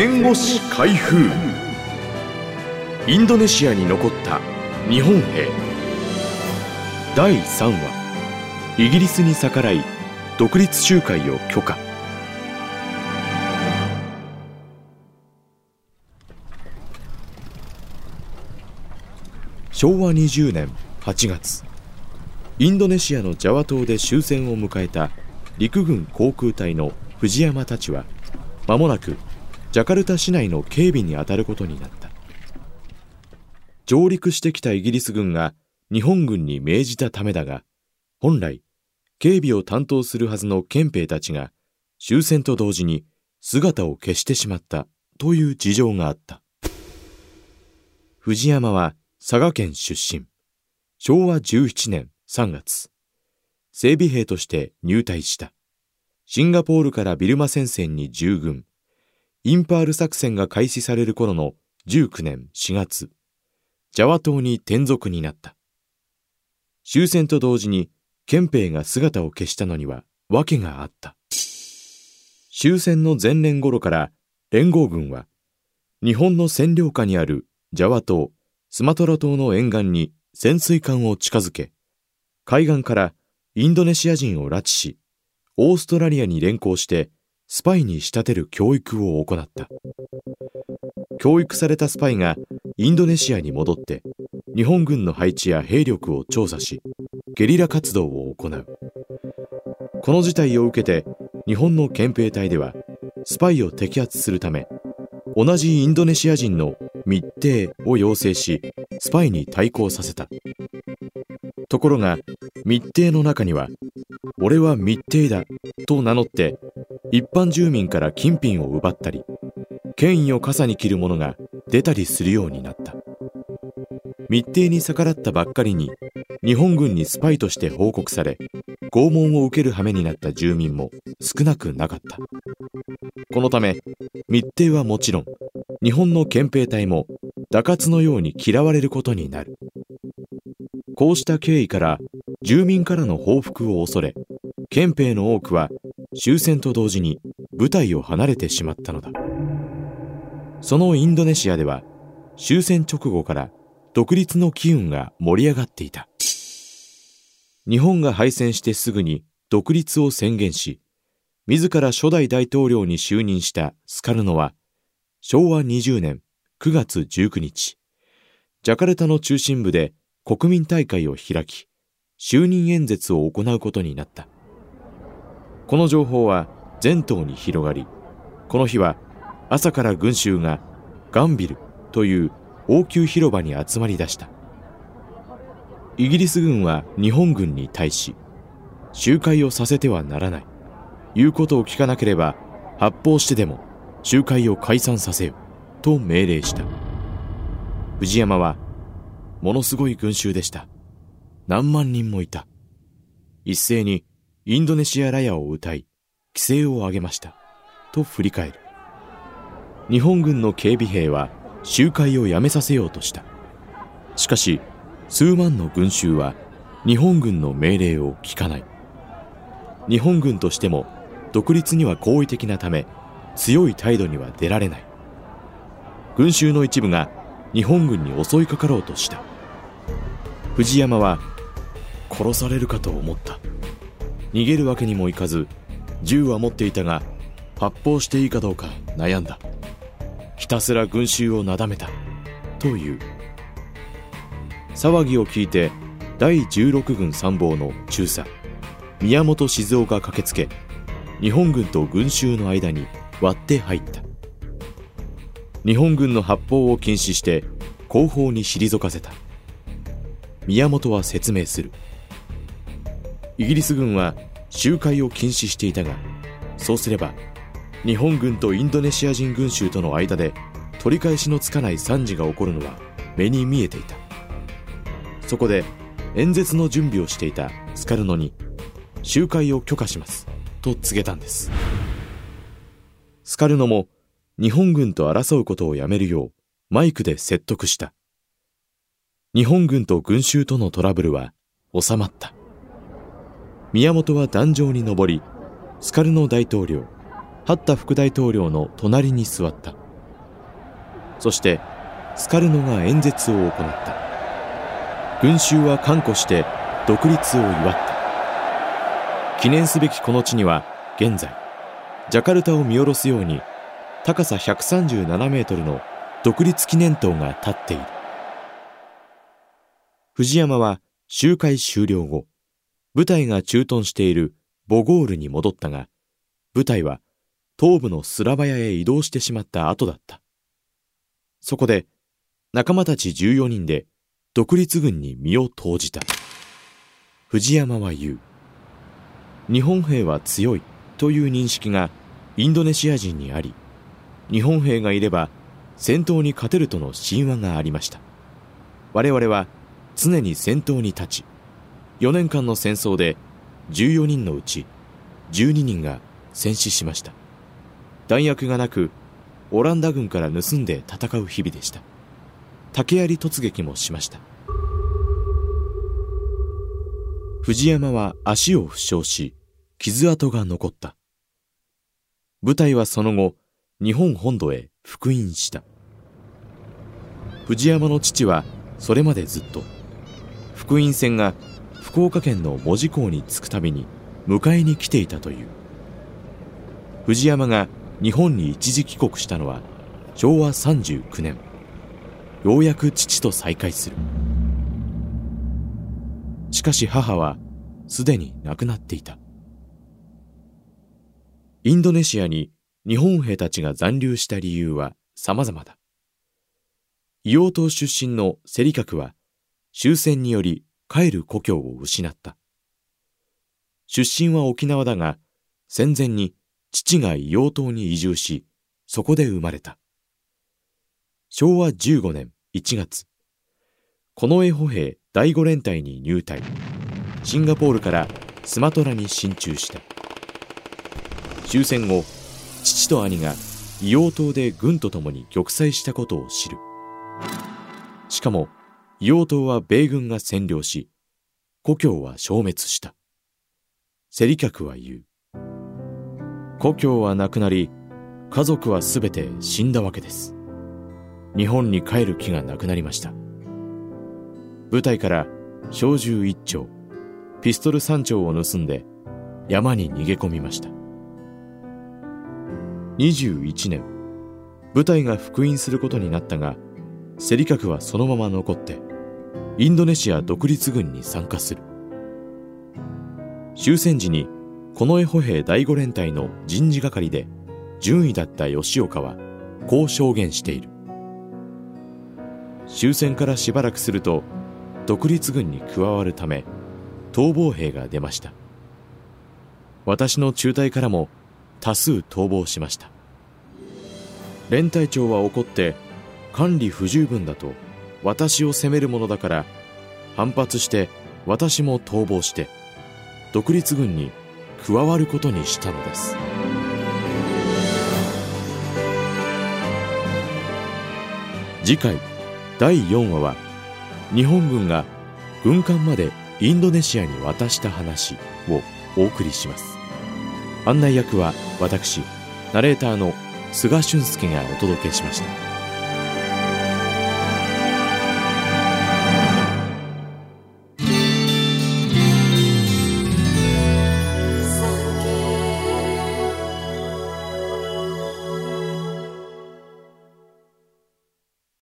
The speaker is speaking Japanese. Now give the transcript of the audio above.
戦後史開封インドネシアに残った日本兵。第3話。イギリスに逆らい独立集会を許可。昭和20年8月。インドネシアのジャワ島で終戦を迎えた陸軍航空隊の藤山たちは間もなくジャカルタ市内の警備に当たることになった。上陸してきたイギリス軍が日本軍に命じたためだが本来警備を担当するはずの憲兵たちが終戦と同時に姿を消してしまったという事情があった。藤山は佐賀県出身。昭和17年3月整備兵として入隊した。シンガポールからビルマ戦線に従軍。インパール作戦が開始される頃の19年4月ジャワ島に転属になった。終戦と同時に憲兵が姿を消したのには訳があった。終戦の前年頃から連合軍は日本の占領下にあるジャワ島スマトラ島の沿岸に潜水艦を近づけ、海岸からインドネシア人を拉致し、オーストラリアに連行してスパイに仕立てる教育を行った。教育されたスパイがインドネシアに戻って日本軍の配置や兵力を調査し、ゲリラ活動を行う。この事態を受けて日本の憲兵隊ではスパイを摘発するため同じインドネシア人の密偵を要請しスパイに対抗させたところが密偵の中には俺は密偵だと名乗って一般住民から金品を奪ったり権威を傘に切る者が出たりするようになった。密偵に逆らったばっかりに日本軍にスパイとして報告され拷問を受ける羽目になった住民も少なくなかった。このため密偵はもちろん日本の憲兵隊も打活のように嫌われることになる。こうした経緯から住民からの報復を恐れ憲兵の多くは終戦と同時に部隊を離れてしまったのだ。そのインドネシアでは終戦直後から独立の機運が盛り上がっていた。日本が敗戦してすぐに独立を宣言し自ら初代大統領に就任したスカルノは昭和20年9月19日ジャカルタの中心部で国民大会を開き就任演説を行うことになった。この情報は全島に広がりこの日は朝から群衆がガンビルという王宮広場に集まり出した。イギリス軍は日本軍に対し集会をさせてはならない。言うことを聞かなければ発砲してでも集会を解散させよと命令した。藤山はものすごい群衆でした。何万人もいた。一斉にインドネシアラヤを歌い規制を上げました。と振り返る。日本軍の警備兵は集会をやめさせようとした。しかし数万の群衆は日本軍の命令を聞かない。日本軍としても独立には好意的なため強い態度には出られない。群衆の一部が日本軍に襲いかかろうとした。藤山は殺されるかと思った。逃げるわけにもいかず銃は持っていたが発砲していいかどうか悩んだ。ひたすら群衆をなだめたという。騒ぎを聞いて第16軍参謀の中佐宮本静雄が駆けつけ日本軍と群衆の間に割って入った。日本軍の発砲を禁止して後方に退かせた。宮本は説明する。イギリス軍は集会を禁止していたがそうすれば日本軍とインドネシア人群衆との間で取り返しのつかない惨事が起こるのは目に見えていた。そこで演説の準備をしていたスカルノに集会を許可しますと告げたんです。スカルノも日本軍と争うことをやめるようマイクで説得した。日本軍と群衆とのトラブルは収まった。宮本は壇上に上りスカルノ大統領ハッタ副大統領の隣に座った。そしてスカルノが演説を行った。群衆は歓呼して独立を祝った。記念すべきこの地には現在ジャカルタを見下ろすように高さ137メートルの独立記念塔が立っている。藤山は集会終了後部隊が駐屯しているボゴールに戻ったが部隊は東部のスラバヤへ移動してしまった後だった。そこで仲間たち14人で独立軍に身を投じた。藤山は言う。日本兵は強いという認識がインドネシア人にあり日本兵がいれば戦闘に勝てるとの神話がありました。我々は常に戦闘に立ち4年間の戦争で14人のうち12人が戦死しました。弾薬がなくオランダ軍から盗んで戦う日々でした。竹槍突撃もしました。藤山は足を負傷し傷跡が残った。部隊はその後日本本土へ復員した。藤山の父はそれまでずっと復員船が福岡県の門司港に着くたびに迎えに来ていたという。藤山が日本に一時帰国したのは昭和39年。ようやく父と再会する。しかし母はすでに亡くなっていた。インドネシアに日本兵たちが残留した理由は様々だ。硫黄島出身のセリカクは終戦により帰る故郷を失った出身は沖縄だが戦前に父が硫黄島に移住しそこで生まれた昭和15年1月、近衛歩兵第五連隊に入隊、シンガポールからスマトラに進駐した。終戦後、父と兄が硫黄島で軍と共に玉砕したことを知る。しかも、硫黄島は米軍が占領し、故郷は消滅した。セリ客は言う。故郷はなくなり、家族はすべて死んだわけです。日本に帰る気がなくなりました部隊から小銃一丁ピストル三丁を盗んで山に逃げ込みました21年部隊が復員することになったがセリカクはそのまま残ってインドネシア独立軍に参加する。終戦時に近衛歩兵第五連隊の人事係で順位だった吉岡はこう証言している。終戦からしばらくすると独立軍に加わるため逃亡兵が出ました。私の中隊からも多数逃亡しました。連隊長は怒って管理不十分だと私を責めるものだから反発して私も逃亡して独立軍に加わることにしたのです。次回第4話は日本軍が軍艦までインドネシアに渡した話をお送りします。案内役は私ナレーターの菅俊介がお届けしました。